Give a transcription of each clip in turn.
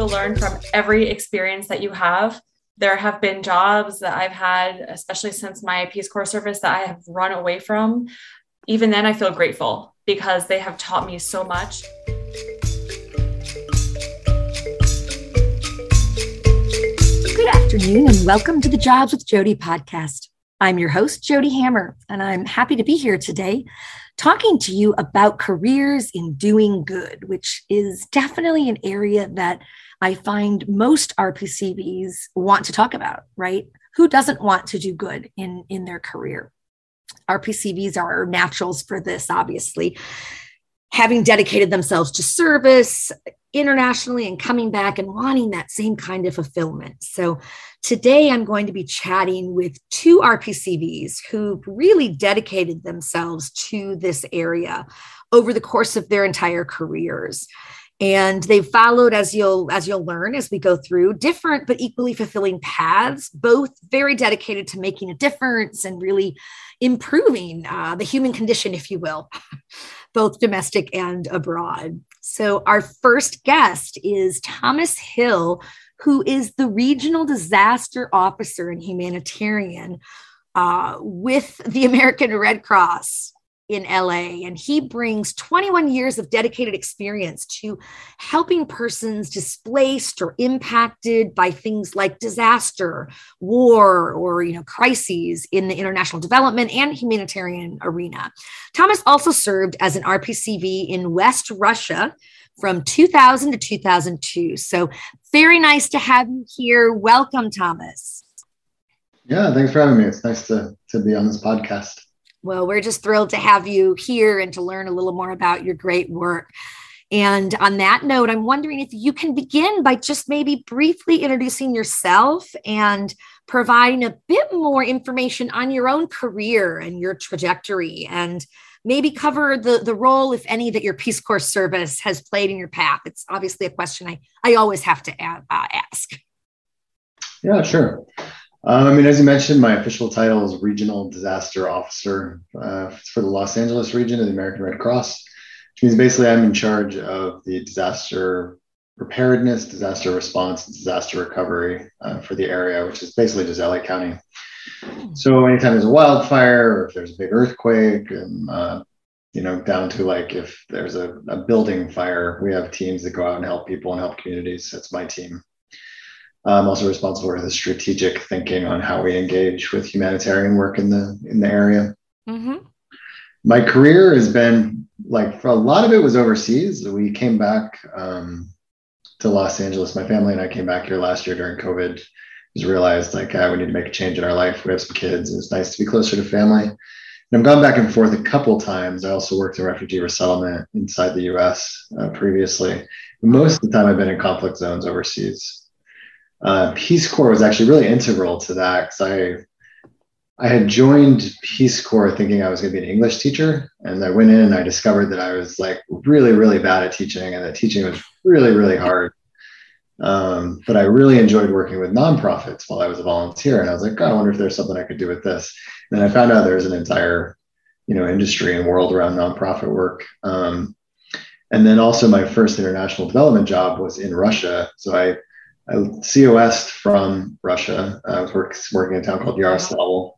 will learn from every experience that you have. There have been jobs that I've had, especially since my Peace Corps service, that I have run away from. Even then, I feel grateful because they have taught me so much. Good afternoon, and welcome to the Jobs with Jody podcast. I'm your host, Jody Hammer, and I'm happy to be here today talking to you about careers in doing good, which is definitely an area that I find most RPCVs want to talk about, right? Who doesn't want to do good in, in their career? RPCVs are naturals for this, obviously. Having dedicated themselves to service internationally and coming back and wanting that same kind of fulfillment. So, today I'm going to be chatting with two RPCVs who really dedicated themselves to this area over the course of their entire careers and they've followed as you'll as you'll learn as we go through different but equally fulfilling paths both very dedicated to making a difference and really improving uh, the human condition if you will both domestic and abroad. So our first guest is thomas hill who is the regional disaster officer and humanitarian uh, with the american red cross in LA, and he brings 21 years of dedicated experience to helping persons displaced or impacted by things like disaster, war, or you know crises in the international development and humanitarian arena. Thomas also served as an RPCV in West Russia from 2000 to 2002. So very nice to have you here. Welcome, Thomas. Yeah, thanks for having me. It's nice to, to be on this podcast. Well, we're just thrilled to have you here and to learn a little more about your great work. And on that note, I'm wondering if you can begin by just maybe briefly introducing yourself and providing a bit more information on your own career and your trajectory and maybe cover the, the role, if any, that your Peace Corps service has played in your path. It's obviously a question I, I always have to uh, ask. Yeah, sure. Um, I mean, as you mentioned, my official title is Regional Disaster Officer uh, for the Los Angeles region of the American Red Cross, which means basically I'm in charge of the disaster preparedness, disaster response, disaster recovery uh, for the area, which is basically just LA County. So anytime there's a wildfire or if there's a big earthquake, and uh, you know, down to like if there's a, a building fire, we have teams that go out and help people and help communities. That's my team. I'm also responsible for the strategic thinking on how we engage with humanitarian work in the in the area. Mm-hmm. My career has been like for a lot of it was overseas. We came back um, to Los Angeles. My family and I came back here last year during COVID. Just realized like uh, we need to make a change in our life. We have some kids. It's nice to be closer to family. And I've gone back and forth a couple times. I also worked in refugee resettlement inside the U.S. Uh, previously. Most of the time, I've been in conflict zones overseas uh, Peace Corps was actually really integral to that because I I had joined Peace Corps thinking I was going to be an English teacher, and I went in and I discovered that I was like really really bad at teaching, and that teaching was really really hard. Um, but I really enjoyed working with nonprofits while I was a volunteer, and I was like, God, I wonder if there's something I could do with this. And I found out there's an entire you know industry and world around nonprofit work. Um, and then also my first international development job was in Russia, so I I COS from Russia. I was work, working in a town called Yaroslavl.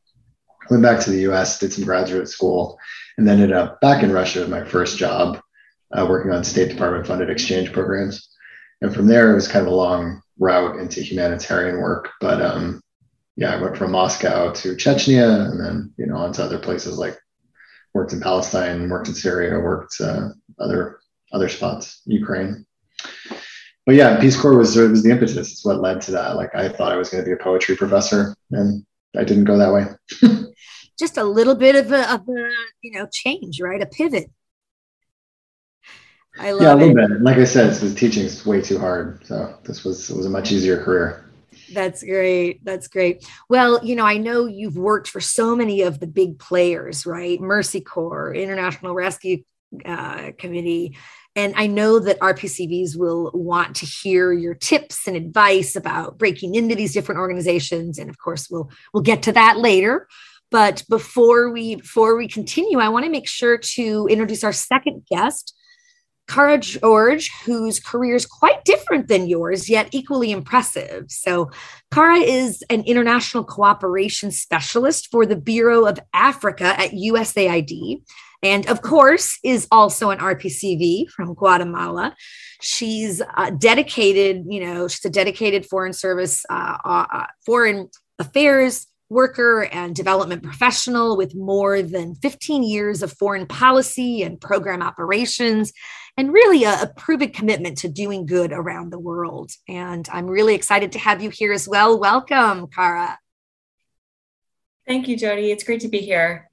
Went back to the US, did some graduate school, and then ended up back in Russia with my first job, uh, working on State Department funded exchange programs. And from there, it was kind of a long route into humanitarian work. But um, yeah, I went from Moscow to Chechnya, and then you know on to other places like worked in Palestine, worked in Syria, worked uh, other other spots, Ukraine but yeah, Peace Corps was was the impetus. It's what led to that. Like I thought I was going to be a poetry professor, and I didn't go that way. Just a little bit of a, of a you know change, right? A pivot. I love yeah, a little it. bit. Like I said, this teaching is way too hard. So this was it was a much easier career. That's great. That's great. Well, you know, I know you've worked for so many of the big players, right? Mercy Corps, International Rescue uh, Committee, and I know that RPCVs will want to hear your tips and advice about breaking into these different organizations. And of course, we'll we'll get to that later. But before we before we continue, I want to make sure to introduce our second guest. Kara George, whose career is quite different than yours, yet equally impressive. So, Kara is an international cooperation specialist for the Bureau of Africa at USAID, and of course, is also an RPCV from Guatemala. She's uh, dedicated, you know, she's a dedicated foreign service, uh, uh, uh foreign affairs worker and development professional with more than 15 years of foreign policy and program operations, and really a, a, proven commitment to doing good around the world. And I'm really excited to have you here as well. Welcome, Kara. Thank you, Jody. It's great to be here.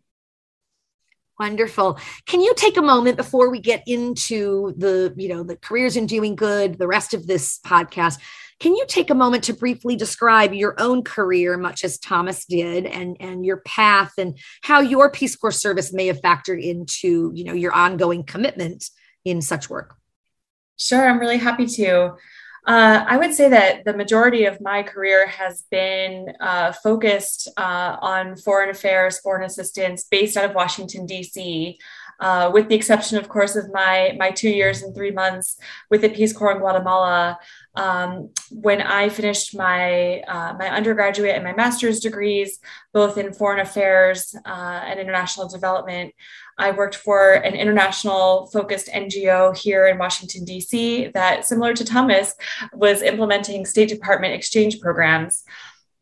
Wonderful. Can you take a moment before we get into the, you know, the careers in doing good, the rest of this podcast? Can you take a moment to briefly describe your own career, much as Thomas did, and, and your path and how your Peace Corps service may have factored into, you know, your ongoing commitment in such work? Sure, I'm really happy to. Uh, I would say that the majority of my career has been uh, focused uh, on foreign affairs, foreign assistance based out of Washington, D.C. Uh, with the exception, of course, of my my two years and three months with the Peace Corps in Guatemala. Um, when I finished my uh, my undergraduate and my master's degrees, both in foreign affairs uh, and international development, I worked for an international focused NGO here in Washington D.C. that, similar to Thomas, was implementing State Department exchange programs.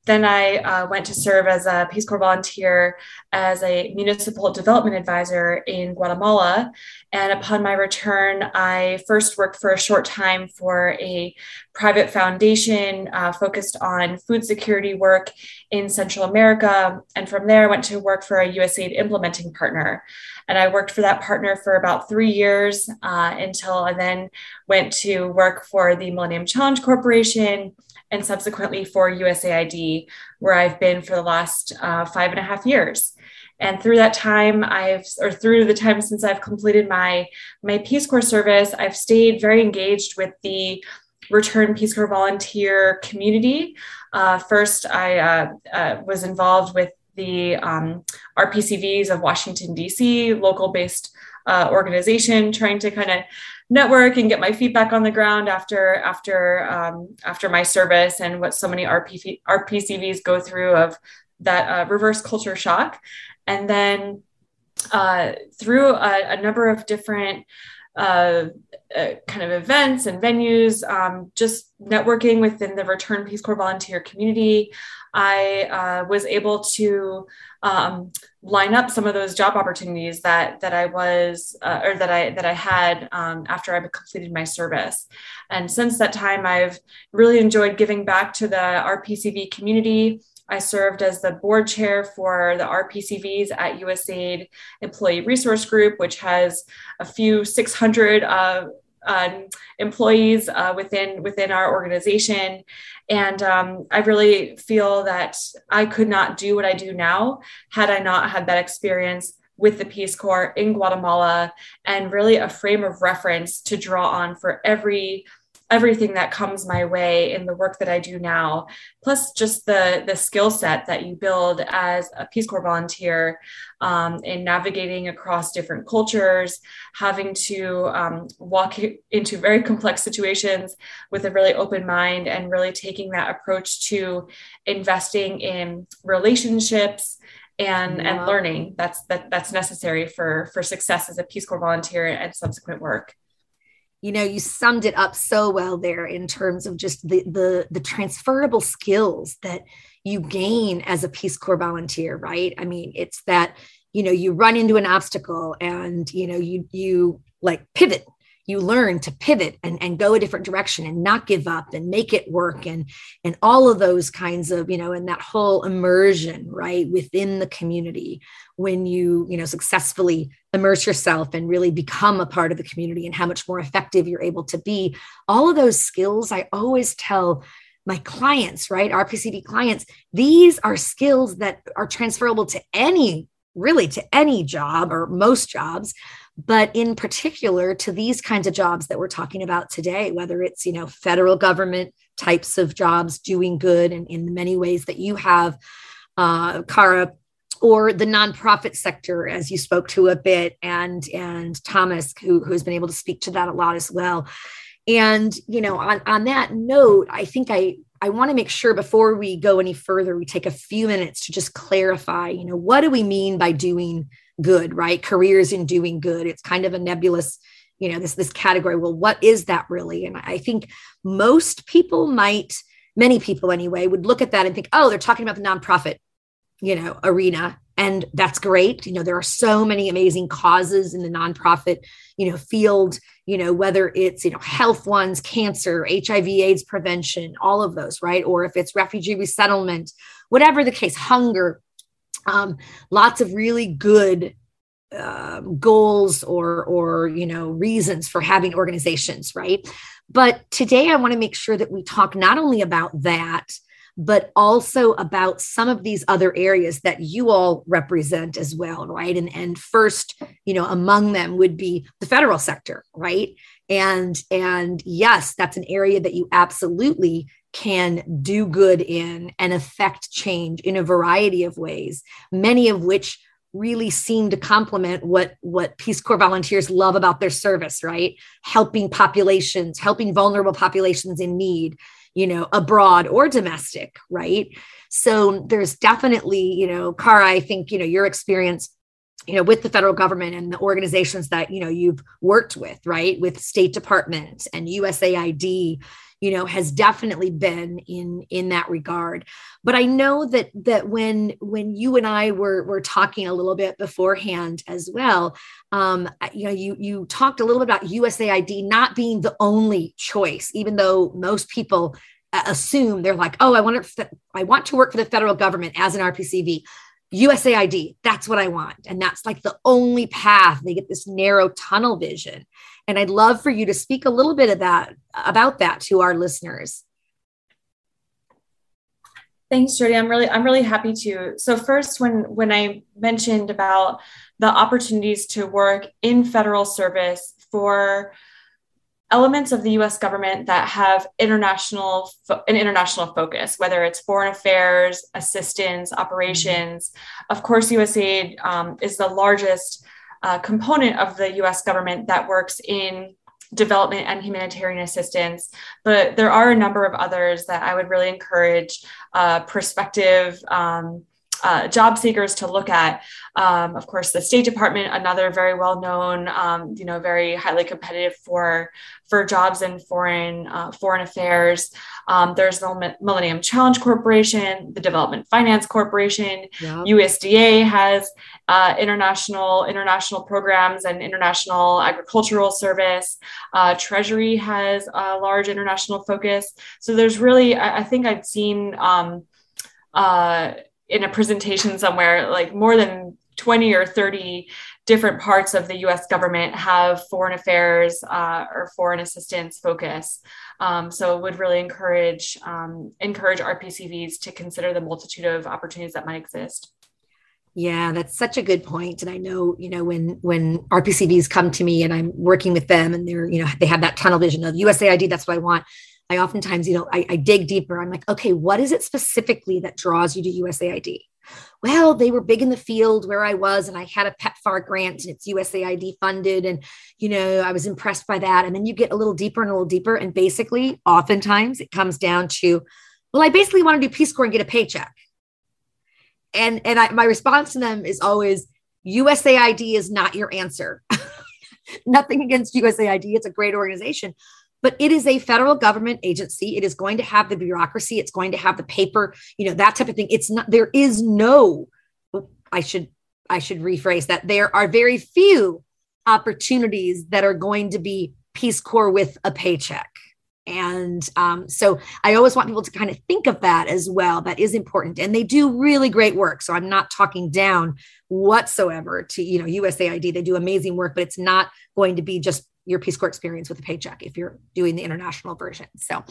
Then I uh, went to serve as a Peace Corps volunteer as a municipal development advisor in Guatemala. And upon my return, I first worked for a short time for a private foundation uh, focused on food security work in Central America. And from there, I went to work for a USAID implementing partner. And I worked for that partner for about three years uh, until I then went to work for the Millennium Challenge Corporation and subsequently for USAID, where I've been for the last uh, five and a half years. And through that time, I've, or through the time since I've completed my, my Peace Corps service, I've stayed very engaged with the Return Peace Corps volunteer community. Uh, first, I uh, uh, was involved with the um, RPCVs of Washington, D.C., local based uh, organization, trying to kind of network and get my feedback on the ground after after um, after my service and what so many RP, RPCVs go through of that uh, reverse culture shock, and then uh, through a, a, number of different uh, kind of events and venues, um, just networking within the Return Peace Corps volunteer community. I uh, was able to um, line up some of those job opportunities that that I was uh, or that I that I had um, after I completed my service. And since that time, I've really enjoyed giving back to the RPCV community. I served as the board chair for the RPCVs at USAID Employee Resource Group, which has a few 600 uh, um, employees uh, within within our organization. And um, i really feel that i could not do what i do now had i not had that experience with the Peace Corps in Guatemala and really a frame of reference to draw on for every everything that comes my way in the work that I do now, plus just the the skill set that you build as a Peace Corps volunteer um, in navigating across different cultures, having to um, walk into very complex situations with a really open mind, and really taking that approach to investing in relationships and and learning. That's that that's necessary for for success as a Peace Corps volunteer and subsequent work you know you summed it up so well there in terms of just the the the transferable skills that you gain as a peace corps volunteer right? I mean it's that you know you run into an obstacle and you know you you like pivot. You learn to pivot and, and go a different direction and not give up and make it work and and all of those kinds of you know and that whole immersion right within the community when you you know successfully immerse yourself and really become a part of the community and how much more effective you're able to be. All of those skills i always tell my clients right rpcv clients these are skills that are transferable to any really to any job or most jobs but in particular to these kinds of jobs that we're talking about today whether it's you know federal government types of jobs doing good and in the many ways that you have uh, kara or the nonprofit sector, as you spoke to a bit, and and Thomas, who who's been able to speak to that a lot as well. And you know, on on that note, I think I I want to make sure before we go any further, we take a few minutes to just clarify, you know, what do we mean by doing good, right? Careers in doing good. It's kind of a nebulous, you know, this this category. Well, what is that really? And I think most people might, many people anyway, would look at that and think, oh, they're talking about the nonprofit you know arena. And that's great. You know there are so many amazing causes in the nonprofit you know field you know whether it's you know health ones cancer hiv aids prevention all of those right? Or if it's refugee resettlement whatever the case hunger um, lots of really good uh, goals or or you know reasons for having organizations right? But today i want to make sure that we talk not only about that but also about some of these other areas that you all represent as well, right? And and first, you know, among them would be the federal sector, right? And and yes, that's an area that you absolutely can do good in and affect change in a variety of ways, many of which really seem to complement what what peace corps volunteers love about their service right helping populations helping vulnerable populations in need you know, abroad or domestic, right? So there's definitely, you know, Kara, I think, you know, your experience you know with the federal government and the organizations that you know you've worked with right with state department and usaid you know has definitely been in in that regard but i know that that when when you and i were were talking a little bit beforehand as well um you know you you talked a little bit about usaid not being the only choice even though most people uh, assume they're like oh i want to i want to work for the federal government as an rpcv USAID, that's what I want. And that's like the only path. They get this narrow tunnel vision. And I'd love for you to speak a little bit of that about that to our listeners. Thanks, Jody. I'm really I'm really happy to. So first when when I mentioned about the opportunities to work in federal service for elements of the US government that have international fo- an international focus whether it's foreign affairs assistance operations of course USAID um, is the largest uh, component of the US government that works in development and humanitarian assistance but there are a number of others that I would really encourage uh, prospective um, uh, job seekers to look at. Um, of course, the State Department, another very well known, um, you know, very highly competitive for for jobs in foreign uh, foreign affairs. Um, there's the Millennium Challenge Corporation, the Development Finance Corporation, yep. USDA has uh, international international programs and international agricultural service. Uh, Treasury has a large international focus. So there's really, I, I think I've seen. Um, uh, in a presentation somewhere like more than 20 or 30 different parts of the US government have foreign affairs uh, or foreign assistance focus. Um, so would really encourage um, encourage RPCVs to consider the multitude of opportunities that might exist. Yeah, that's such a good point. And I know, you know, when when RPCVs come to me and I'm working with them and they're, you know, they have that tunnel vision of USAID, that's what I want. I oftentimes, you know, I, I dig deeper. I'm like, okay, what is it specifically that draws you to USAID? Well, they were big in the field where I was, and I had a PEPFAR grant, and it's USAID funded, and you know, I was impressed by that. And then you get a little deeper and a little deeper, and basically, oftentimes, it comes down to, well, I basically want to do Peace Corps and get a paycheck. And and I, my response to them is always, USAID is not your answer. Nothing against USAID; it's a great organization, but it is a federal government agency. It is going to have the bureaucracy. It's going to have the paper, you know, that type of thing. It's not, there is no, I should, I should rephrase that. There are very few opportunities that are going to be Peace Corps with a paycheck. And um, so I always want people to kind of think of that as well. That is important. And they do really great work. So I'm not talking down whatsoever to, you know, USAID. They do amazing work, but it's not going to be just your Peace Corps experience with a paycheck if you're doing the international version. So,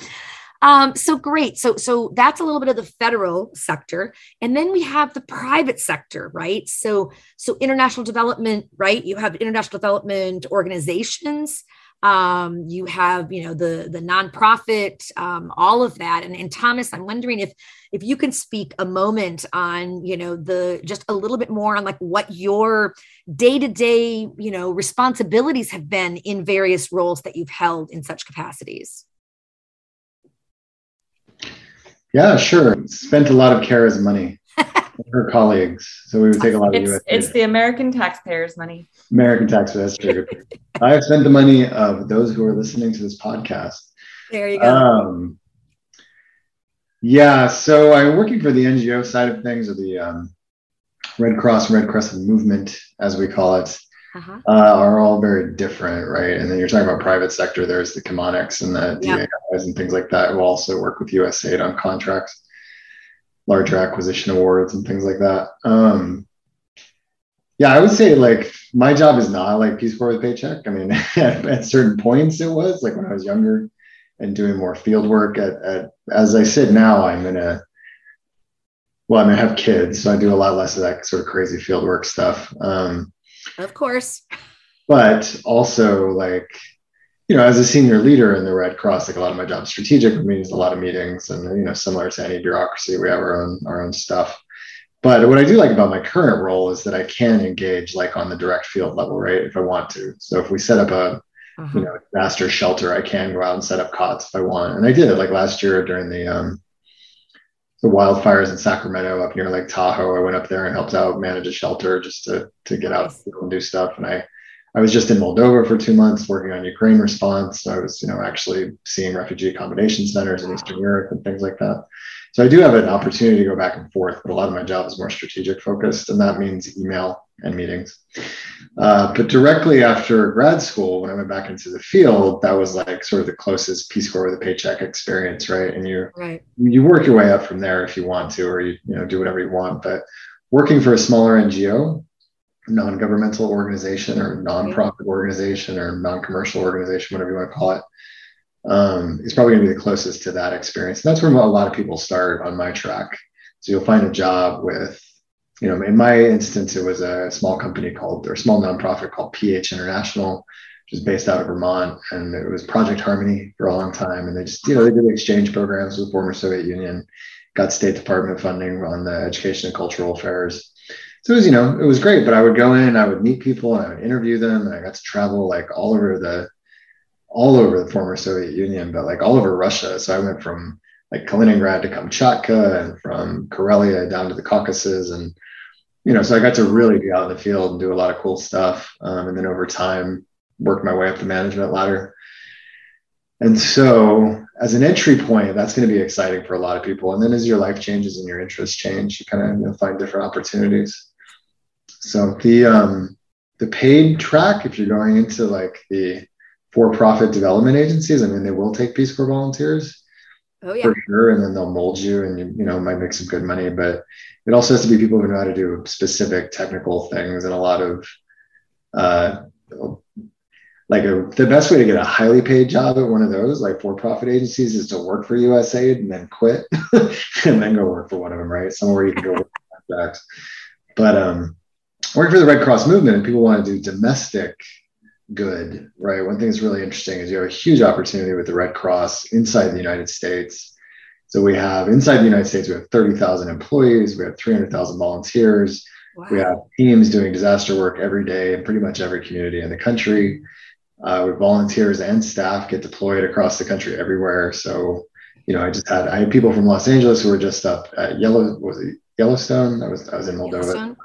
um, so great. So, so that's a little bit of the federal sector, and then we have the private sector, right? So, so international development, right? You have international development organizations. Um, you have you know the the nonprofit um, all of that. And, and thomas i'm wondering if if you can speak a moment on you know the just a little bit more on like what your day-to-day you know responsibilities have been in various roles that you've held in such capacities. Yeah sure. Spent a lot of kara's money her colleagues. So we would take a lot of it's, It's the American taxpayers' money. American taxpayers. That's true. I have spent the money of those who are listening to this podcast. There you go. Um, yeah, so I'm working for the NGO side of things, or the um, Red Cross, Red Crescent movement, as we call it, uh-huh. uh, are all very different, right? And then you're talking about private sector. There's the Chemonics and the yep. DAIs and things like that who also work with USAID on contracts larger acquisition awards and things like that. Um, yeah, I would say like my job is not like Peace Corps with paycheck. I mean, at, certain points it was like when I was younger and doing more field work. At, at as I said now, I'm in a well, I mean, I have kids, so I do a lot less of that sort of crazy field work stuff. Um, of course. But also like you know, as a senior leader in the Red Cross, like a lot of my job is strategic, which means a lot of meetings and, you know, similar to any bureaucracy, we have our own, our own stuff. But what I do like about my current role is that I can engage like on the direct field level, right? If I want to. So if we set up a, uh-huh. you know, disaster shelter, I can go out and set up cots if I want. And I did it like last year during the, um, the wildfires in Sacramento up near Lake Tahoe. I went up there and helped out manage a shelter just to, to get out and do stuff. And I, I was just in Moldova for two months working on Ukraine response. I was, you know, actually seeing refugee accommodation centers in Eastern Europe and things like that. So I do have an opportunity to go back and forth, but a lot of my job is more strategic focused, and that means email and meetings. Uh, but directly after grad school, when I went back into the field, that was like sort of the closest Peace Corps with a paycheck experience, right? And you right. you work your way up from there if you want to, or you you know do whatever you want. But working for a smaller NGO non-governmental organization or nonprofit organization or non-commercial organization, whatever you want to call it, um, is probably going to be the closest to that experience. And that's where a lot of people start on my track. So you'll find a job with, you know, in my instance, it was a small company called or a small nonprofit called PH International, which is based out of Vermont, and it was Project Harmony for a long time. And they just, you know, they did exchange programs with the former Soviet Union, got State Department funding on the education and cultural affairs so it was, you know, it was great. But I would go in, and I would meet people, and I would interview them, and I got to travel like all over the, all over the former Soviet Union, but like all over Russia. So I went from like Kaliningrad to Kamchatka, and from Karelia down to the Caucasus, and you know, so I got to really be out in the field and do a lot of cool stuff. Um, and then over time, work my way up the management ladder. And so, as an entry point, that's going to be exciting for a lot of people. And then, as your life changes and your interests change, you kind of you know, find different opportunities. So the um, the paid track, if you're going into like the for-profit development agencies, I mean, they will take Peace Corps volunteers oh, yeah. for sure, and then they'll mold you, and you you know might make some good money. But it also has to be people who know how to do specific technical things and a lot of uh, like a, the best way to get a highly paid job at one of those like for-profit agencies is to work for USAID and then quit and then go work for one of them, right? Somewhere you can go work contracts. But um, working for the Red Cross movement, and people want to do domestic good, right? One thing that's really interesting is you have a huge opportunity with the Red Cross inside the United States. So we have inside the United States, we have 30,000 employees, we have 300,000 volunteers, wow. we have teams doing disaster work every day in pretty much every community in the country. Uh, where volunteers and staff get deployed across the country everywhere. So, you know, I just had I had people from Los Angeles who were just up at Yellow was it Yellowstone? I was I was in Moldova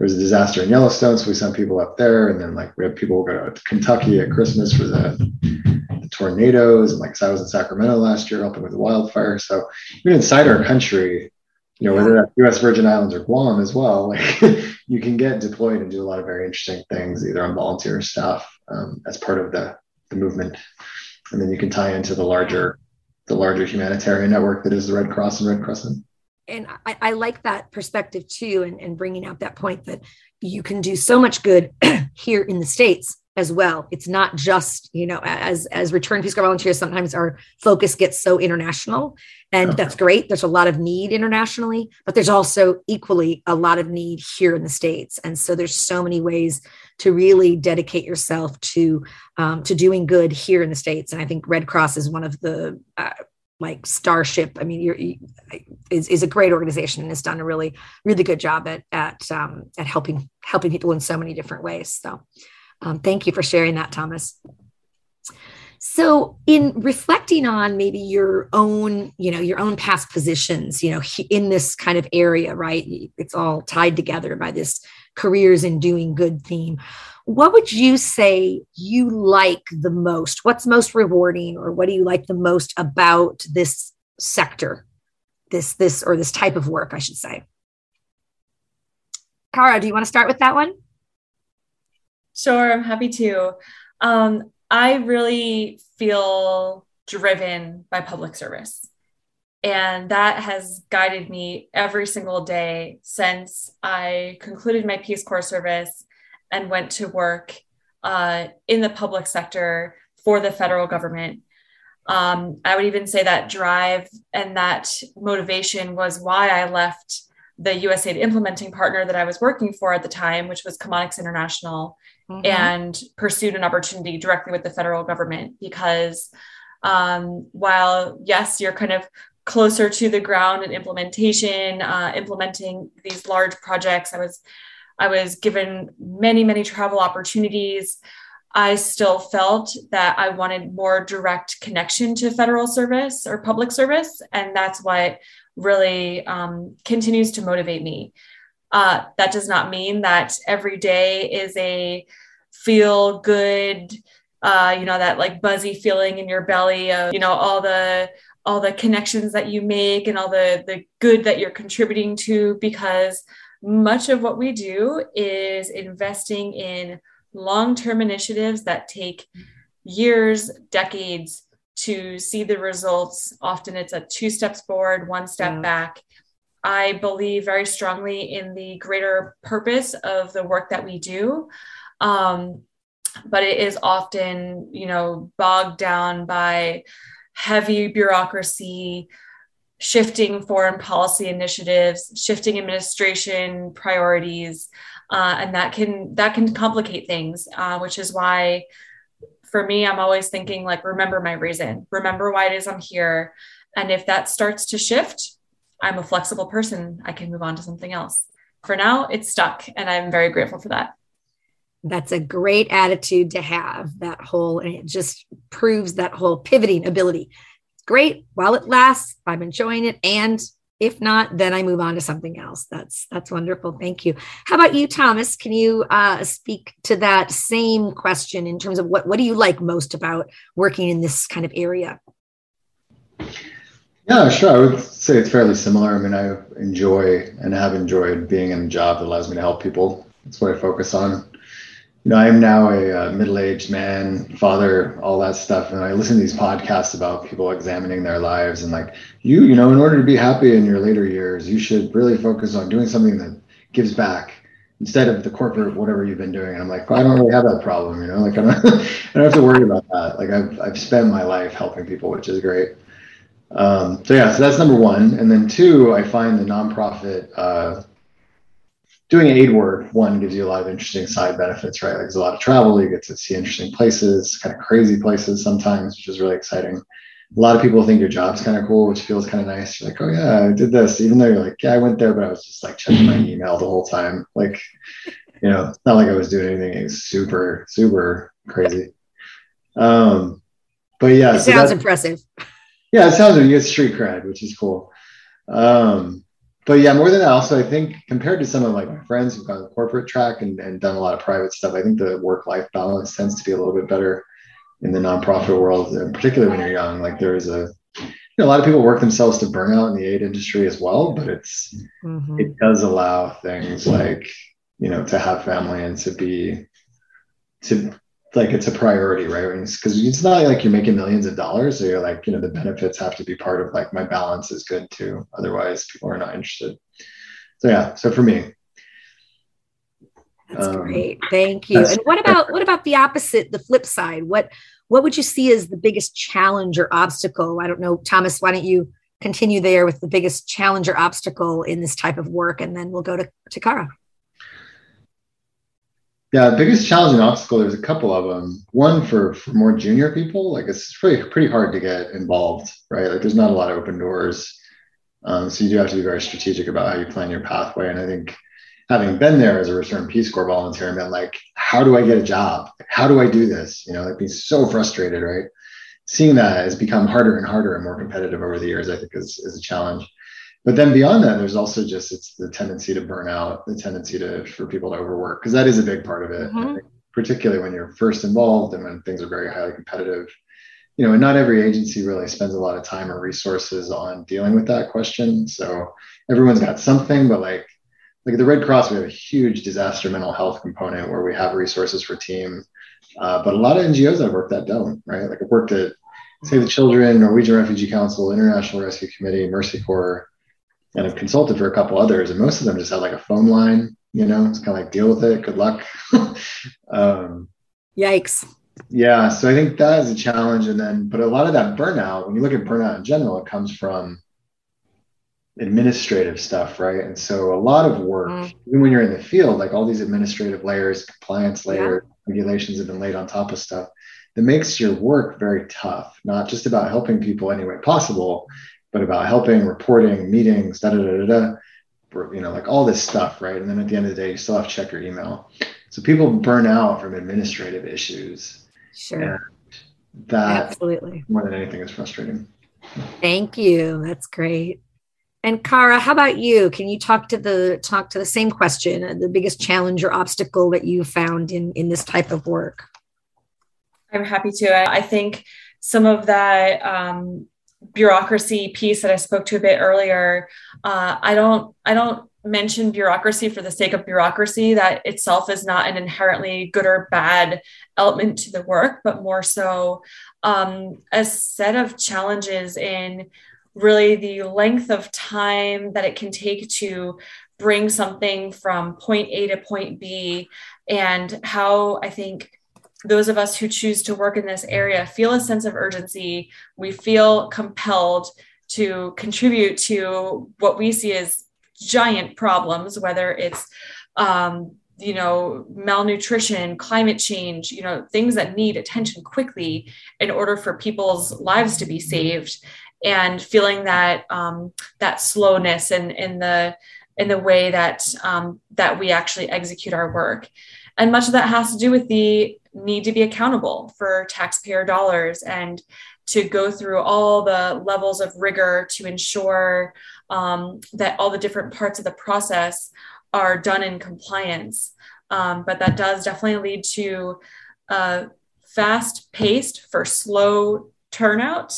there was a disaster in Yellowstone, so we sent people up there, and then like we had people go to Kentucky at Christmas for the, the tornadoes, and like so I was in Sacramento last year helping with the wildfire. So even inside our country, you know, whether that's U.S. Virgin Islands or Guam as well, like you can get deployed and do a lot of very interesting things, either on volunteer staff um, as part of the the movement, and then you can tie into the larger the larger humanitarian network that is the Red Cross and Red Crescent and I, I, like that perspective too, and, and bringing out that point that you can do so much good here in the states as well. It's not just, you know, as as return Peace Corps volunteers, sometimes our focus gets so international. And that's great. There's a lot of need internationally, but there's also equally a lot of need here in the States. And so there's so many ways to really dedicate yourself to um, to doing good here in the States. And I think Red Cross is one of the uh, like Starship. I mean, you're, is, is a great organization and has done a really, really good job at at um, at helping helping people in so many different ways. So, um, thank you for sharing that, Thomas. So, in reflecting on maybe your own, you know, your own past positions, you know, in this kind of area, right? It's all tied together by this careers in doing good theme what would you say you like the most? What's most rewarding, or what do you like the most about this sector, this this or this type of work, I should say? Kara, do you want to start with that one? Sure, I'm happy to. Um, I really feel driven by public service. And that has guided me every single day since I concluded my Peace Corps service and went to work uh, in the public sector for the federal government. Um, I would even say that drive and that motivation was why I left the USAID implementing partner that I was working for at the time, which was Chemonics International, mm-hmm. and pursued an opportunity directly with the federal government. Because um, while, yes, you're kind of closer to the ground and implementation, uh, implementing these large projects, I was I was given many, many travel opportunities. I still felt that I wanted more direct connection to federal service or public service. And that's what really um, continues to motivate me. Uh, that does not mean that every day is a feel good, uh, you know, that like buzzy feeling in your belly of, you know, all the all the connections that you make and all the the good that you're contributing to because much of what we do is investing in long term initiatives that take years, decades to see the results. Often it's a two steps forward, one step yeah. back. I believe very strongly in the greater purpose of the work that we do. Um, but it is often, you know, bogged down by heavy bureaucracy, shifting foreign policy initiatives, shifting administration priorities, uh, and that can that can complicate things. Uh, which is why, for me, I'm always thinking like, remember my reason, remember why it is I'm here, and if that starts to shift, I'm a flexible person. I can move on to something else. For now, it's stuck, and I'm very grateful for that. That's a great attitude to have. That whole, and it just proves that whole pivoting ability great while it lasts. I'm enjoying it. And if not, then I move on to something else. That's that's wonderful. Thank you. How about you, Thomas? Can you uh, speak to that same question in terms of what what do you like most about working in this kind of area? Yeah, sure. I would say it's fairly similar. I mean, I enjoy and have enjoyed being in a job that allows me to help people. That's what I focus on you know, I'm now a, a middle-aged man, father, all that stuff, and I listen to these podcasts about people examining their lives and like you, you know, in order to be happy in your later years, you should really focus on doing something that gives back instead of the corporate whatever you've been doing. And I'm like, well, I don't really have that problem, you know, like I don't, I don't have to worry about that. Like I've I've spent my life helping people, which is great. Um, so yeah, so that's number one, and then two, I find the nonprofit. Uh, doing aid work, one gives you a lot of interesting side benefits, right? Like there's a lot of travel, you get to see interesting places, kind of crazy places sometimes, which is really exciting. A lot of people think your job's kind of cool, which feels kind of nice. You're like, oh yeah, I did this, even though you're like, yeah, I went there, but I was just like checking my email the whole time. Like, you know, it's not like I was doing anything super, super crazy. Um, but yeah, it so sounds impressive. Yeah, it sounds like you get street cred, which is cool. Um, but yeah, more than that, also I think compared to some of like my friends who've gone the corporate track and, and done a lot of private stuff, I think the work-life balance tends to be a little bit better in the nonprofit world, and particularly when you're young. Like there is a you know, a lot of people work themselves to burnout in the aid industry as well, but it's mm-hmm. it does allow things like you know to have family and to be to like it's a priority, right? Because it's not like you're making millions of dollars, so you're like, you know, the benefits have to be part of like my balance is good too. Otherwise, people are not interested. So yeah, so for me, That's um, great. Thank you. And what about what about the opposite, the flip side? What what would you see as the biggest challenge or obstacle? I don't know, Thomas, why don't you continue there with the biggest challenge or obstacle in this type of work and then we'll go to, to Kara. Yeah, the biggest challenge and obstacle, there's a couple of them. One for, for more junior people, like it's pretty pretty hard to get involved, right? Like there's not a lot of open doors. Um, so you do have to be very strategic about how you plan your pathway. And I think having been there as a returned Peace Corps volunteer, and been like, how do I get a job? How do I do this? You know, like being so frustrated, right? Seeing that has become harder and harder and more competitive over the years, I think is, is a challenge. But then beyond that, there's also just it's the tendency to burn out, the tendency to for people to overwork, because that is a big part of it. Mm-hmm. particularly when you're first involved and when things are very highly competitive. You know, and not every agency really spends a lot of time or resources on dealing with that question. So everyone's got something, but like like at the Red Cross, we have a huge disaster mental health component where we have resources for team. Uh, but a lot of NGOs I've worked at don't, right? Like I've worked at Save the Children, Norwegian Refugee Council, International Rescue Committee, Mercy Corps, and I've consulted for a couple others, and most of them just have like a phone line. You know, it's kind of like deal with it. Good luck. um, Yikes. Yeah, so I think that is a challenge, and then but a lot of that burnout, when you look at burnout in general, it comes from administrative stuff, right? And so a lot of work, mm. even when you're in the field, like all these administrative layers, compliance layers, yeah. regulations have been laid on top of stuff that makes your work very tough, not just about helping people any way possible, but about helping, reporting, meetings, da da da da da, you know, like all this stuff, right? And then at the end of the day, you still have to check your email. So people burn out from administrative issues. Sure. that absolutely more than anything is frustrating. Thank you. That's great. And Kara, how about you? Can you talk to the talk to the same question, the biggest challenge or obstacle that you found in in this type of work? I'm happy to. I think some of that um, bureaucracy piece that I spoke to a bit earlier, uh, I don't I don't mention bureaucracy for the sake of bureaucracy. That itself is not an inherently good or bad element to the work, but more so um, a set of challenges in really the length of time that it can take to bring something from point A to point B, and how I think those of us who choose to work in this area feel a sense of urgency. We feel compelled to contribute to what we see as giant problems, whether it's um, you know malnutrition climate change you know things that need attention quickly in order for people's lives to be saved and feeling that um, that slowness and in, in the in the way that um, that we actually execute our work and much of that has to do with the need to be accountable for taxpayer dollars and to go through all the levels of rigor to ensure um, that all the different parts of the process are done in compliance. Um, but that does definitely lead to uh, fast paced for slow turnout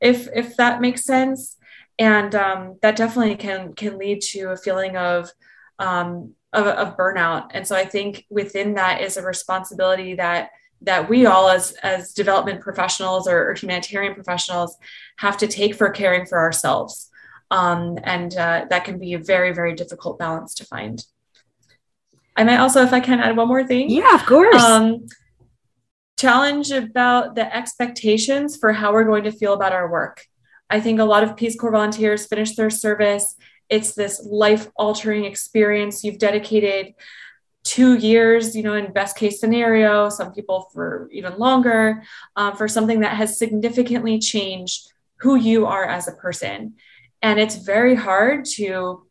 if if that makes sense and um, that definitely can can lead to a feeling of, um, of of burnout and so i think within that is a responsibility that that we all as as development professionals or, or humanitarian professionals have to take for caring for ourselves um, and uh, that can be a very very difficult balance to find i might also if i can add one more thing yeah of course um, challenge about the expectations for how we're going to feel about our work. I think a lot of Peace Corps volunteers finish their service. It's this life altering experience. You've dedicated two years, you know, in best case scenario, some people for even longer, uh, for something that has significantly changed who you are as a person. And it's very hard to,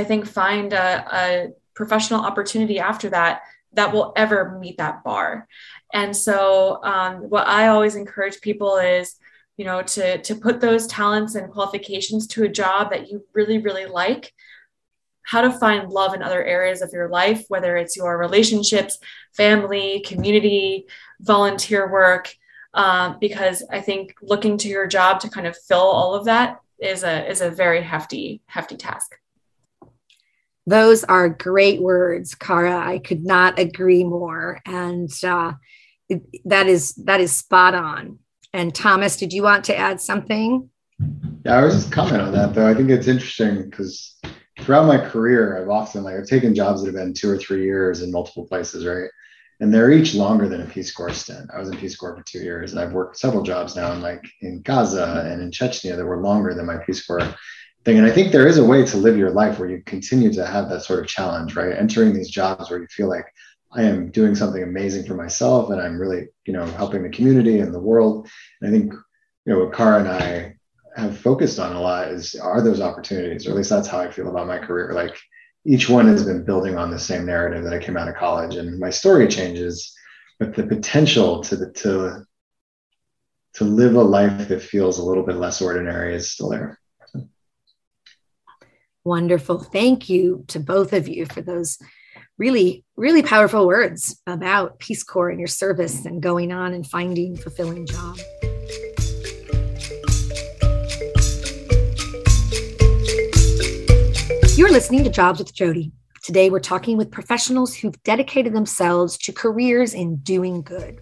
I think, find a, a professional opportunity after that that will ever meet that bar. And so, um, what I always encourage people is, you know, to to put those talents and qualifications to a job that you really, really like. How to find love in other areas of your life, whether it's your relationships, family, community, volunteer work, um, because I think looking to your job to kind of fill all of that is a is a very hefty hefty task. Those are great words, Kara. I could not agree more. And uh, that is that is spot on. And Thomas, did you want to add something? Yeah, I was just comment on that though. I think it's interesting because throughout my career, I've often like I've taken jobs that have been two or three years in multiple places, right? And they're each longer than a Peace Corps stint. I was in Peace Corps for two years, and I've worked several jobs now, in like in Gaza and in Chechnya that were longer than my Peace Corps thing. And I think there is a way to live your life where you continue to have that sort of challenge, right? Entering these jobs where you feel like I am doing something amazing for myself, and I'm really, you know, helping the community and the world. And I think, you know, what Kara and I have focused on a lot is are those opportunities, or at least that's how I feel about my career. Like each one has been building on the same narrative that I came out of college, and my story changes, but the potential to the, to to live a life that feels a little bit less ordinary is still there. Wonderful. Thank you to both of you for those really, really powerful words about Peace Corps and your service and going on and finding fulfilling job. You're listening to Jobs with Jody. Today, we're talking with professionals who've dedicated themselves to careers in doing good.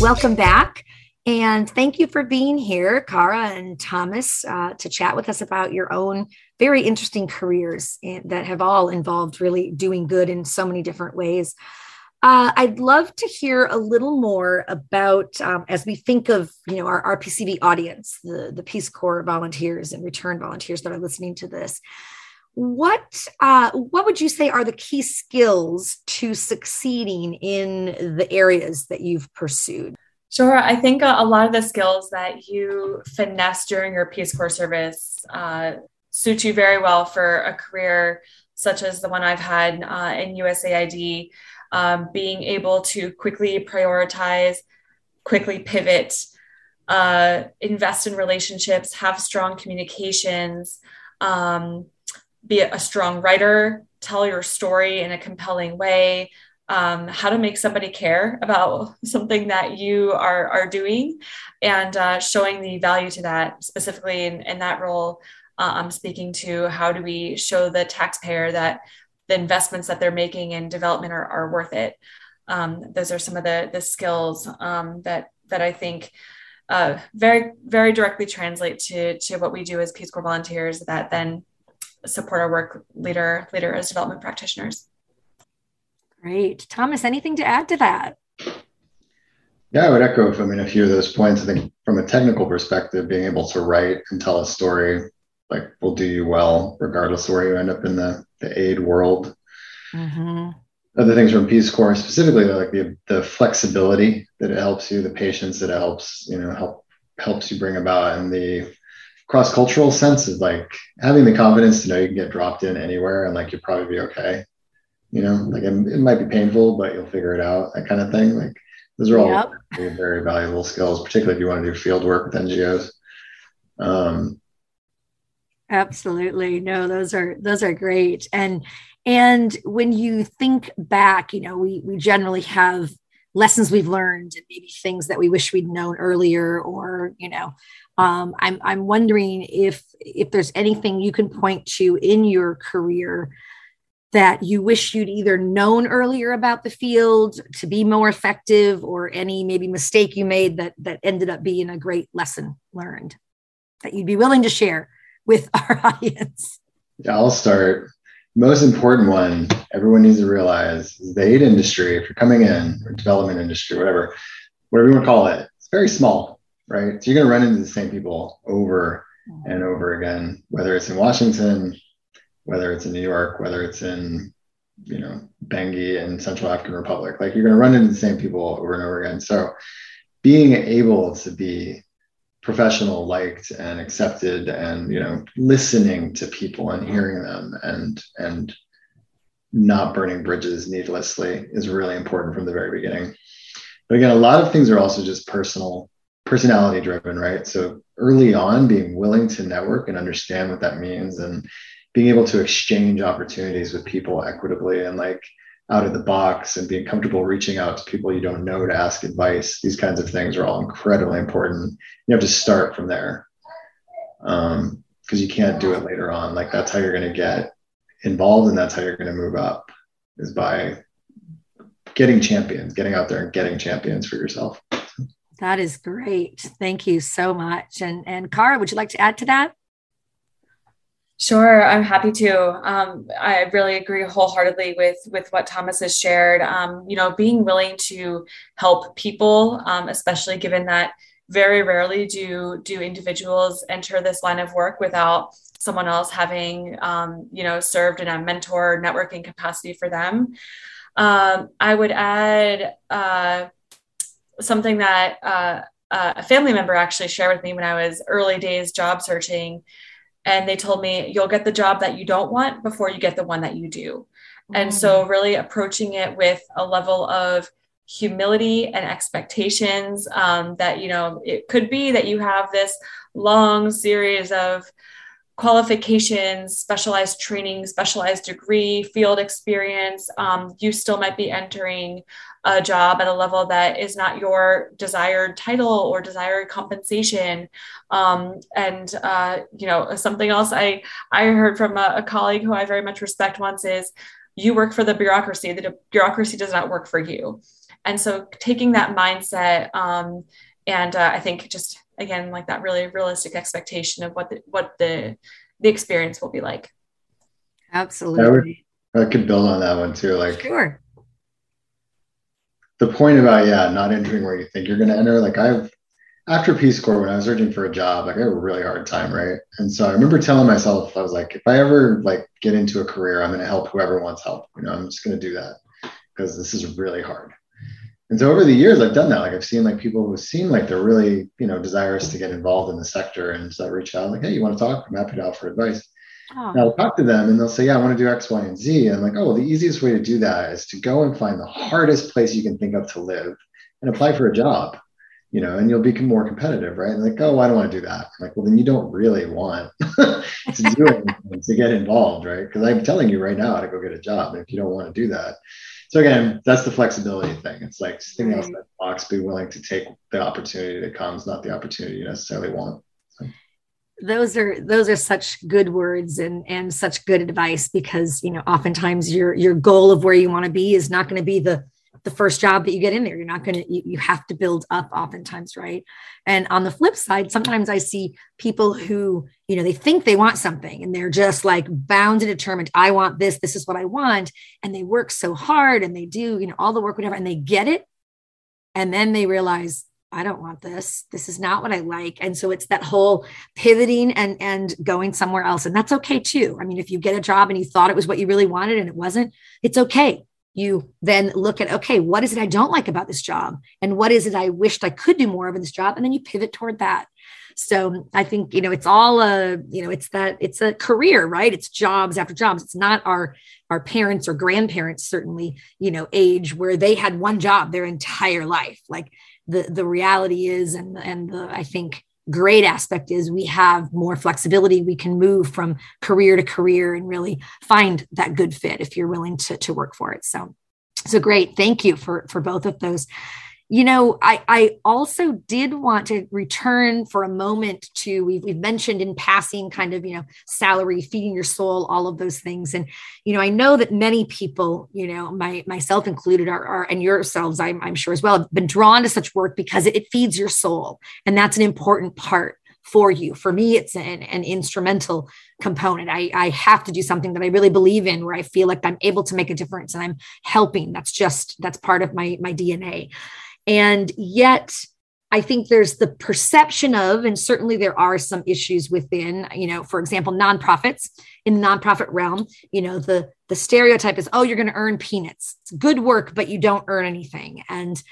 Welcome back. And thank you for being here, Kara and Thomas, uh, to chat with us about your own very interesting careers that have all involved really doing good in so many different ways. Uh, I'd love to hear a little more about um, as we think of you know our RPCV audience, the the Peace Corps volunteers and return volunteers that are listening to this. What uh, what would you say are the key skills to succeeding in the areas that you've pursued? Sure. I think a, a lot of the skills that you finesse during your Peace Corps service uh, suit you very well for a career such as the one I've had uh, in USAID um, being able to quickly prioritize, quickly pivot, uh, invest in relationships, have strong communications, um, be a strong writer, tell your story in a compelling way, um, how to make somebody care about something that you are, are doing, and uh, showing the value to that specifically in, in that role. Uh, I'm speaking to how do we show the taxpayer that the investments that they're making in development are, are worth it. Um, those are some of the the skills um, that that I think uh, very very directly translate to to what we do as Peace Corps volunteers that then support our work leader leader as development practitioners. Great, Thomas. Anything to add to that? Yeah, I would echo. I mean, a few of those points. I think from a technical perspective, being able to write and tell a story like will do you well, regardless of where you end up in the the aid world. Mm-hmm. Other things from Peace Corps, specifically like the the flexibility that it helps you, the patience that it helps you know help helps you bring about, and the cross cultural sense of like having the confidence to know you can get dropped in anywhere and like you'll probably be okay. You know, like it, it might be painful, but you'll figure it out. That kind of thing. Like those are all yep. very, very valuable skills, particularly if you want to do field work with NGOs. Um, Absolutely. No, those are those are great. And and when you think back, you know, we we generally have lessons we've learned and maybe things that we wish we'd known earlier or, you know, um, I'm I'm wondering if if there's anything you can point to in your career that you wish you'd either known earlier about the field to be more effective or any maybe mistake you made that that ended up being a great lesson learned that you'd be willing to share with our audience? Yeah, I'll start. Most important one everyone needs to realize is the aid industry, if you're coming in or development industry, whatever, whatever you want to call it, it's very small, right? So you're going to run into the same people over mm. and over again, whether it's in Washington, whether it's in New York, whether it's in, you know, Bangui and Central African Republic. Like you're going to run into the same people over and over again. So being able to be professional liked and accepted and you know listening to people and hearing them and and not burning bridges needlessly is really important from the very beginning but again a lot of things are also just personal personality driven right so early on being willing to network and understand what that means and being able to exchange opportunities with people equitably and like out of the box and being comfortable reaching out to people you don't know to ask advice. These kinds of things are all incredibly important. You have to start from there because um, you can't do it later on. Like that's how you're going to get involved and that's how you're going to move up is by getting champions, getting out there and getting champions for yourself. That is great. Thank you so much. And and Kara, would you like to add to that? Sure, I'm happy to. Um, I really agree wholeheartedly with with what Thomas has shared. Um, you know, being willing to help people, um, especially given that very rarely do do individuals enter this line of work without someone else having, um, you know, served in a mentor networking capacity for them. Um, I would add. Uh, something that uh, a family member actually shared with me when I was early days job searching. And they told me, you'll get the job that you don't want before you get the one that you do. Mm-hmm. And so, mm. really approaching it with a level of humility and expectations um, that, you know, it could be that you have this long series of qualifications, specialized training, specialized degree, field experience, um, you still might be entering a job at a level that is not your desired title or desired compensation. Um, and uh, you know, something else I I heard from a, a colleague who I very much respect once is, you work for the bureaucracy. The bureaucracy does not work for you. And so, taking that mindset, um, and uh, I think just again like that really realistic expectation of what the what the the experience will be like absolutely I, would, I could build on that one too like sure the point about yeah not entering where you think you're going to enter like i've after peace corps when i was searching for a job like i had a really hard time right? And so i remember telling myself i was like if i ever like get into a career i'm going to help whoever wants help you know i'm just going to do that because this is really hard. And so over the years i've done that like i've seen like people who seem like they're really you know desirous to get involved in the sector and so i reach out like hey you want to talk? I'm happy to offer advice oh. and i'll talk to them and they'll say yeah i want to do x y and z and i'm like oh well, the easiest way to do that is to go and find the hardest place you can think of to live and apply for a job you know and you'll become more competitive right and like oh i don't want to do that I'm like well then you don't really want to do it to get involved right because i'm telling you right now to go get a job and if you don't want to do that so again, that's the flexibility thing. It's like thinking outside the box, be willing to take the opportunity that comes, not the opportunity you necessarily want. Those are those are such good words and and such good advice because you know oftentimes your your goal of where you want to be is not going to be the the first job that you get in there. You're not going to, you, you have to build up oftentimes, right? And on the flip side, sometimes I see people who, you know, they think they want something and they're just like bound and determined, I want this, this is what I want. And they work so hard and they do, you know, all the work, whatever, and they get it. And then they realize, I don't want this. This is not what I like. And so it's that whole pivoting and and going somewhere else. And that's okay too. I mean, if you get a job and you thought it was what you really wanted and it wasn't, it's okay you then look at okay what is it i don't like about this job and what is it i wished i could do more of in this job and then you pivot toward that so i think you know it's all a you know it's that it's a career right it's jobs after jobs it's not our our parents or grandparents certainly you know age where they had one job their entire life like the the reality is and and the i think great aspect is we have more flexibility. We can move from career to career and really find that good fit if you're willing to, to work for it. So, so great. Thank you for, for both of those. You know, I, I also did want to return for a moment to we've, we've mentioned in passing kind of, you know, salary, feeding your soul, all of those things. And, you know, I know that many people, you know, my myself included are, are and yourselves, I'm, I'm sure as well, have been drawn to such work because it, it feeds your soul. And that's an important part for you. For me, it's an, an instrumental component. I, I have to do something that I really believe in where I feel like I'm able to make a difference and I'm helping. That's just, that's part of my, my DNA. And yet, I think there's the perception of, and certainly there are some issues within, you know, for example, nonprofits in the nonprofit realm, you know, the the stereotype is, oh, you're going to earn peanuts. It's good work, but you don't earn anything. And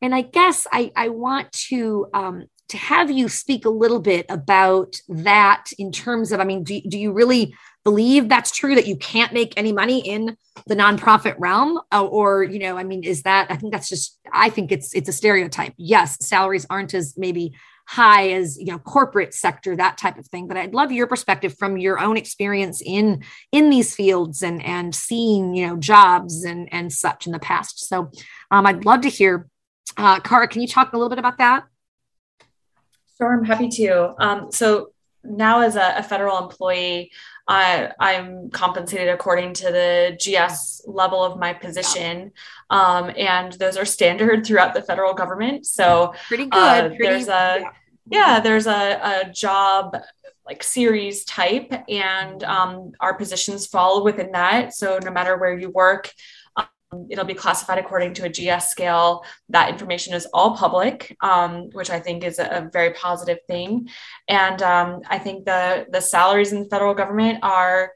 and I guess I I want to um, to have you speak a little bit about that in terms of, I mean, do, do you really believe that's true that you can't make any money in the nonprofit realm uh, or you know i mean is that i think that's just i think it's it's a stereotype. Yes salaries aren't as maybe high as you know corporate sector that type of thing but i'd love your perspective from your own experience in in these fields and and seeing you know jobs and and such in the past. So um, i'd love to hear uh, Kara, can you talk a little bit about that? Sure, I'm happy to. Um, so now as a, a federal employee, uh, I'm compensated according to the GS level of my position, um, and those are standard throughout the federal government. So pretty good. Uh, pretty, there's a yeah. yeah, there's a, a job like series type, and um, our positions fall within that. So no matter where you work, it'll be classified according to a GS scale. That information is all public, um, which I think is a, a very positive thing. And um, I think the the salaries in the federal government are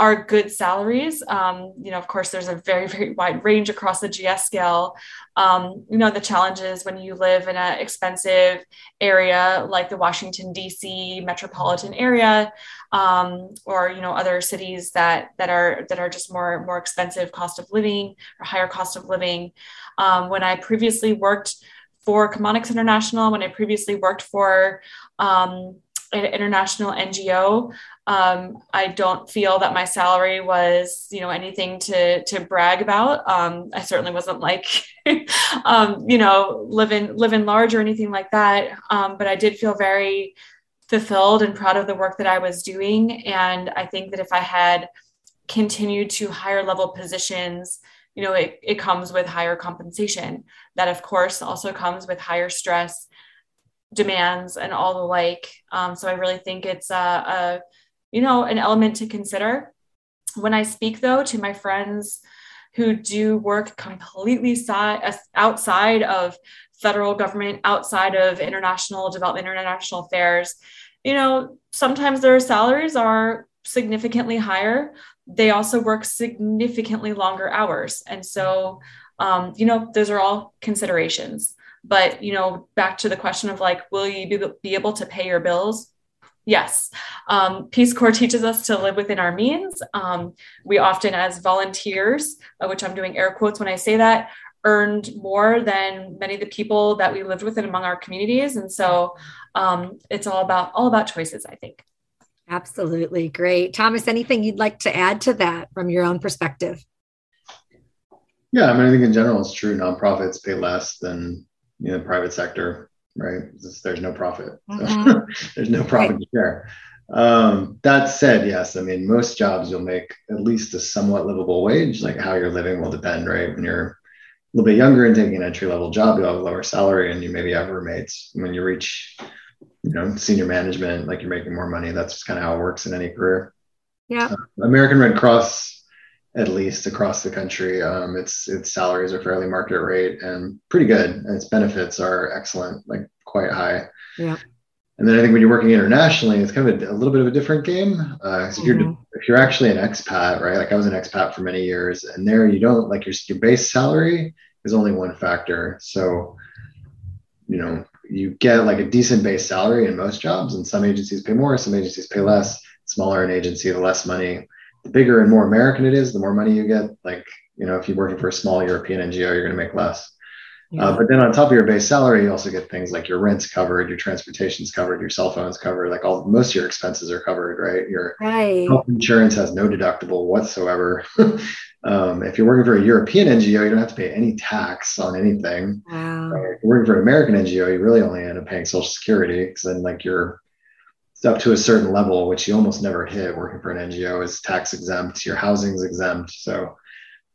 are good salaries. Um, you know, of course, there's a very, very wide range across the GS scale. Um, you know, the challenges when you live in an expensive area like the Washington D.C. metropolitan area, um, or you know, other cities that that are that are just more more expensive cost of living or higher cost of living. Um, when I previously worked for Chemonics International, when I previously worked for um, an international NGO. Um, I don't feel that my salary was, you know, anything to to brag about. Um, I certainly wasn't like, um, you know, living living large or anything like that. Um, but I did feel very fulfilled and proud of the work that I was doing. And I think that if I had continued to higher level positions, you know, it, it comes with higher compensation. That, of course, also comes with higher stress demands and all the like. Um, so I really think it's a, a, you know, an element to consider. When I speak though to my friends who do work completely side, outside of federal government, outside of international development, international affairs, you know, sometimes their salaries are significantly higher. They also work significantly longer hours. And so, um, you know, those are all considerations. But, you know, back to the question of like, will you be, be able to pay your bills? Yes. Um, Peace Corps teaches us to live within our means. Um, we often, as volunteers, uh, which I'm doing air quotes when I say that, earned more than many of the people that we lived with and among our communities. And so um, it's all about all about choices, I think. Absolutely. Great. Thomas, anything you'd like to add to that from your own perspective? Yeah, I mean, I think in general it's true. Nonprofits pay less than you know private sector right? There's no profit. Mm-hmm. there's no profit right. to share. Um, that said yes i mean most jobs you'll make at least a somewhat livable wage like how you're living will depend right? When you're a little bit younger and taking an entry level job you'll have a lower salary and you maybe have roommates. When you reach you know senior management like you're making more money that's kind of how it works in any career. Yeah. Uh, american red cross at least across the country. Um, its its salaries are fairly market rate and pretty good, and its benefits are excellent, like quite high. Yeah. And then I think when you're working internationally, it's kind of a, a little bit of a different game. Uh, if, mm-hmm. you're, if you're actually an expat, right? Like I was an expat for many years, and there you don't like your your base salary is only one factor. So, you know, you get like a decent base salary in most jobs, and some agencies pay more, some agencies pay less. Smaller an agency, the less money the bigger and more American it is, the more money you get. Like, you know, if you're working for a small European NGO, you're going to make less. Yeah. Uh, but then on top of your base salary, you also get things like your rent's covered, your transportation's covered, your cell phone's covered. Like all most of your expenses are covered, right? Your right. health insurance has no deductible whatsoever. um, if you're working for a European NGO, you don't have to pay any tax on anything. Wow. Right? If you're working for an American NGO, you really only end up paying Social Security because then like your up to a certain level, which you almost never hit working for an NGO, is tax exempt, your housing's exempt. So,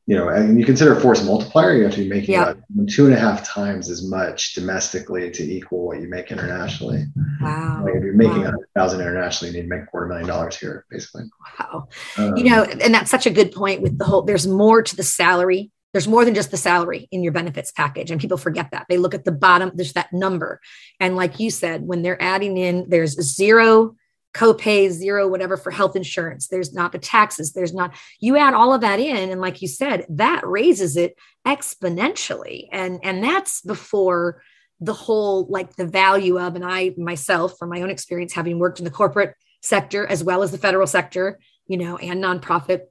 you know, and you consider force multiplier, you have to be making yeah. two and a half times as much domestically to equal what you make internationally. Wow. Like if you're making a wow. thousand internationally, you need to make a quarter million dollars here, basically. Wow. Um, you know, and that's such a good point with the whole, there's more to the salary there's more than just the salary in your benefits package. And people forget that. They look at the bottom, there's that number. And like you said, when they're adding in, there's zero copay, zero whatever for health insurance. There's not the taxes. There's not, you add all of that in. And like you said, that raises it exponentially. And, and that's before the whole like the value of, and I myself, from my own experience, having worked in the corporate sector as well as the federal sector, you know, and nonprofit,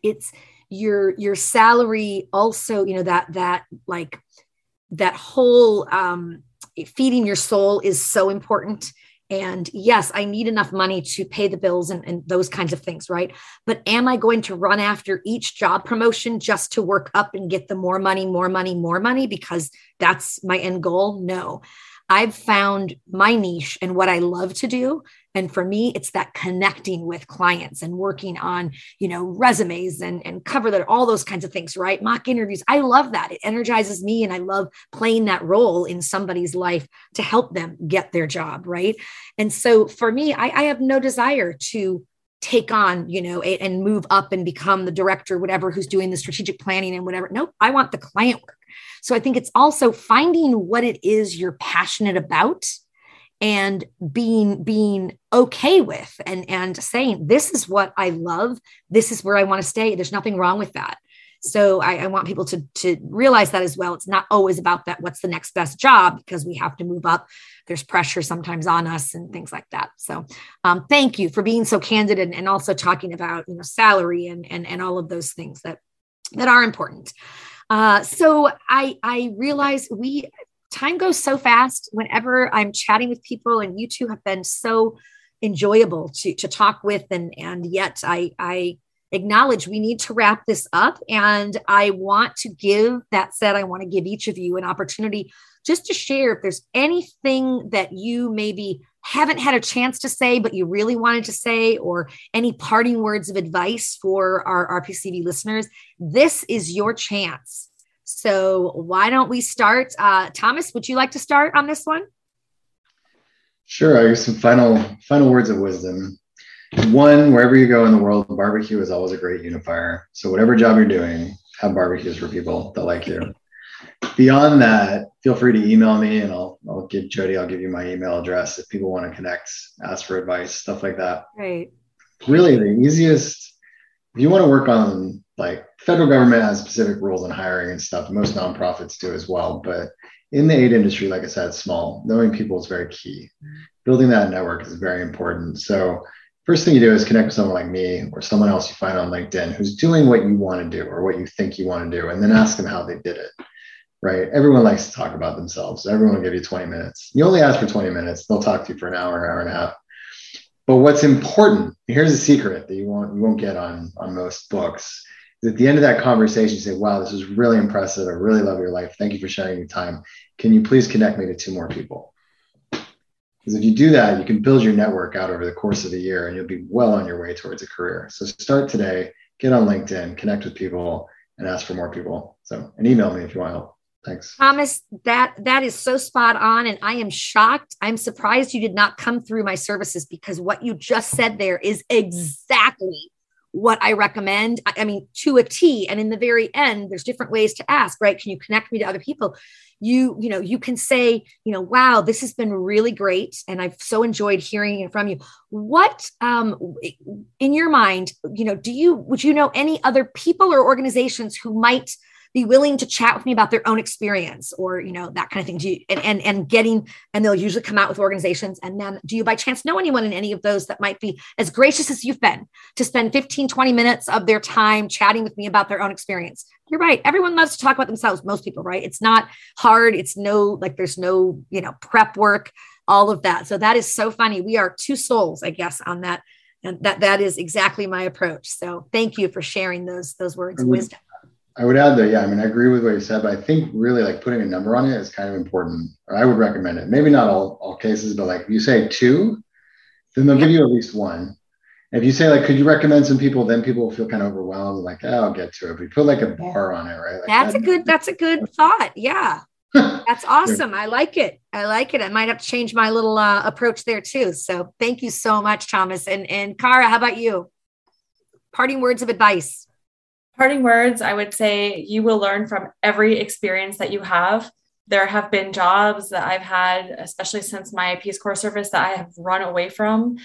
it's your your salary also you know that that like that whole um feeding your soul is so important. And yes i need enough money to pay the bills and, and those kinds of things right? But am i going to run after each job promotion just to work up and get the more money more money more money because that's my end goal? No. I've found my niche and what I love to do. And for me, it's that connecting with clients and working on, you know, resumes and, and cover that, all those kinds of things, right? Mock interviews. I love that. It energizes me and I love playing that role in somebody's life to help them get their job, right? And so for me, I, I have no desire to take on, you know, a, and move up and become the director, whatever, who's doing the strategic planning and whatever. Nope, I want the client work. So I think it's also finding what it is you're passionate about and being being okay with and and saying this is what I love, this is where I want to stay. There's nothing wrong with that. So I, I, want people to to realize that as well. It's not always about that. What's the next best job? Because we have to move up. There's pressure sometimes on us and things like that. So um, thank you for being so candid and, and also talking about you know salary and and and all of those things that that are important. Uh, so I I realize we time goes so fast whenever I'm chatting with people, and you two have been so enjoyable to to talk with, and and yet I I acknowledge we need to wrap this up. And I want to give that said, I want to give each of you an opportunity just to share if there's anything that you maybe haven't had a chance to say, but you really wanted to say, or any parting words of advice for our RPCV listeners. This is your chance. So why don't we start? Uh, Thomas, would you like to start on this one? Sure. I guess some final final words of wisdom one, wherever you go in the world, barbecue is always a great unifier. So whatever job you're doing, have barbecues for people that like you. Beyond that, feel free to email me and I'll I'll give Jody, I'll give you my email address if people want to connect, ask for advice, stuff like that. Right. Really the easiest if you want to work on like federal government has specific rules on hiring and stuff. Most nonprofits do as well. But in the aid industry, like I said, small, knowing people is very key. Building that network is very important. So first thing you do is connect with someone like me or someone else you find on LinkedIn who's doing what you want to do or what you think you want to do, and then ask them how they did it. Right? Everyone likes to talk about themselves. everyone will give you 20 minutes. You only ask for 20 minutes. They'll talk to you for an hour, hour and a half. But what's important, here's a secret that you won't you won't get on on most books. At the end of that conversation, you say, wow, this is really impressive. I really love your life. Thank you for sharing your time. Can you please connect me to two more people? Because if you do that, you can build your network out over the course of a year and you'll be well on your way towards a career. So start today, get on LinkedIn, connect with people, and ask for more people. So, and email me if you want help. Thanks. Thomas, that that is so spot on. And I am shocked. I'm surprised you did not come through my services because what you just said there is exactly what I recommend. I, I mean, to a T. And in the very end, there's different ways to ask, right? Can you connect me to other people? you you know you can say you know wow this has been really great and i've so enjoyed hearing it from you what um in your mind you know do you would you know any other people or organizations who might be willing to chat with me about their own experience or you know that kind of thing. Do you, and, and and getting and they'll usually come out with organizations. And then do you by chance know anyone in any of those that might be as gracious as you've been to spend 15 20 minutes of their time chatting with me about their own experience? You're right. Everyone loves to talk about themselves most people right? It's not hard. It's no like there's no you know prep work all of that. So that is so funny. We are two souls i guess on that. And that that is exactly my approach. So thank you for sharing those those words of mm-hmm. wisdom I would add that, yeah, I mean, I agree with what you said, but I think really like putting a number on it is kind of important. Or I would recommend it. Maybe not all, all cases, but like if you say two, then they'll give you at least one. If you say like, could you recommend some people? Then people will feel kind of overwhelmed, like, oh, I'll get to it. But you put like a bar on it, right? Like, that's that, a good. That's a good thought. Yeah, that's awesome. I like it. I like it. I might have to change my little uh, approach there too. So thank you so much, Thomas and and Kara. How about you? Parting words of advice parting words, I would say you will learn from every experience that you have. There have been jobs that I've had, especially since my Peace Corps service, that I have run away from.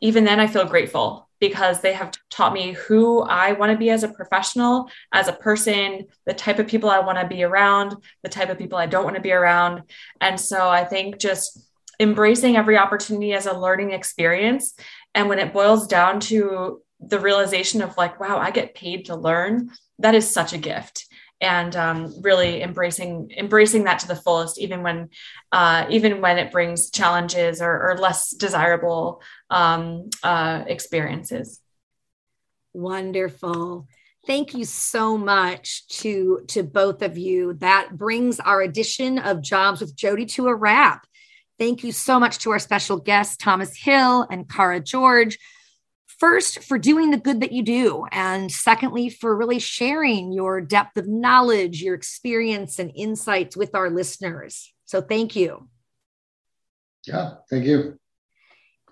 Even then, I feel grateful because they have taught me who I want to be as a professional, as a person, the type of people I want to be around, the type of people I don't want to be around. And so I think just embracing every opportunity as a learning experience. And when it boils down to the realization of like wow i get paid to learn. That is such a gift. And um, really embracing embracing that to the fullest even when uh, even when it brings challenges or, or less desirable um, uh, experiences. Wonderful. Thank you so much to to both of you. That brings our edition of jobs with jody to a wrap. Thank you so much to our special guests, Thomas Hill and Kara George. First, for doing the good that you do. And secondly, for really sharing your depth of knowledge, your experience, and insights with our listeners. So, thank you. Yeah, thank you.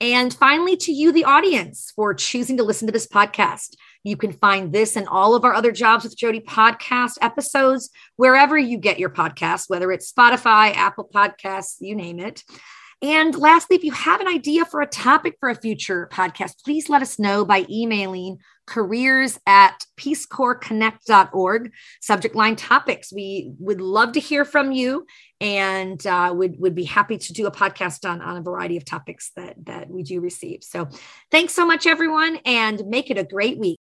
And finally, to you, the audience, for choosing to listen to this podcast. You can find this and all of our other Jobs with Jody podcast episodes wherever you get your podcast whether it's Spotify, Apple Podcasts, you name it. And lastly, if you have an idea for a topic for a future podcast, please let us know by emailing careers at peacecorpsconnect.org. Subject line topics. We would love to hear from you and uh, would, would be happy to do a podcast on, on a variety of topics that, that we do receive. So thanks so much, everyone, and make it a great week.